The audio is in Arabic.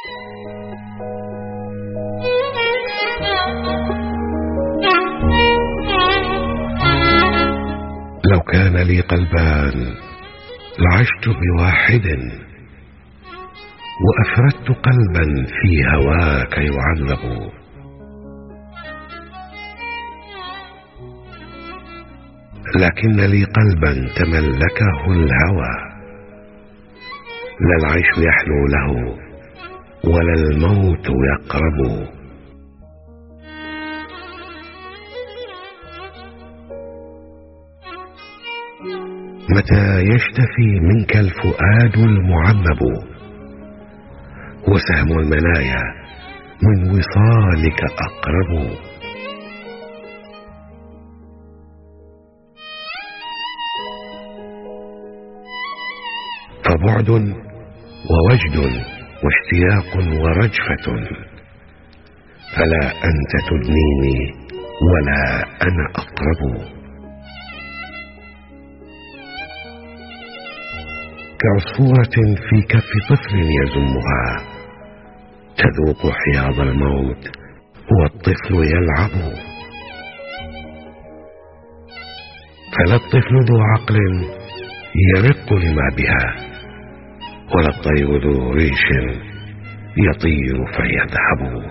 لو كان لي قلبان لعشت بواحد وأفردت قلبا في هواك يعذب. لكن لي قلبا تملكه الهوى. لا العيش يحلو له. ولا الموت يقرب. متى يشتفي منك الفؤاد المعذب وسهم المنايا من وصالك أقرب. فبعد ووجد واشتياق ورجفة. فلا أنت تدنيني ولا أنا أقرب. كعصفورة في كف طفل يزمها تذوق حياض الموت والطفل يلعب. فلا الطفل ذو عقل يرق لما بها. ولا الطير ذو ريش يطير فيذهب.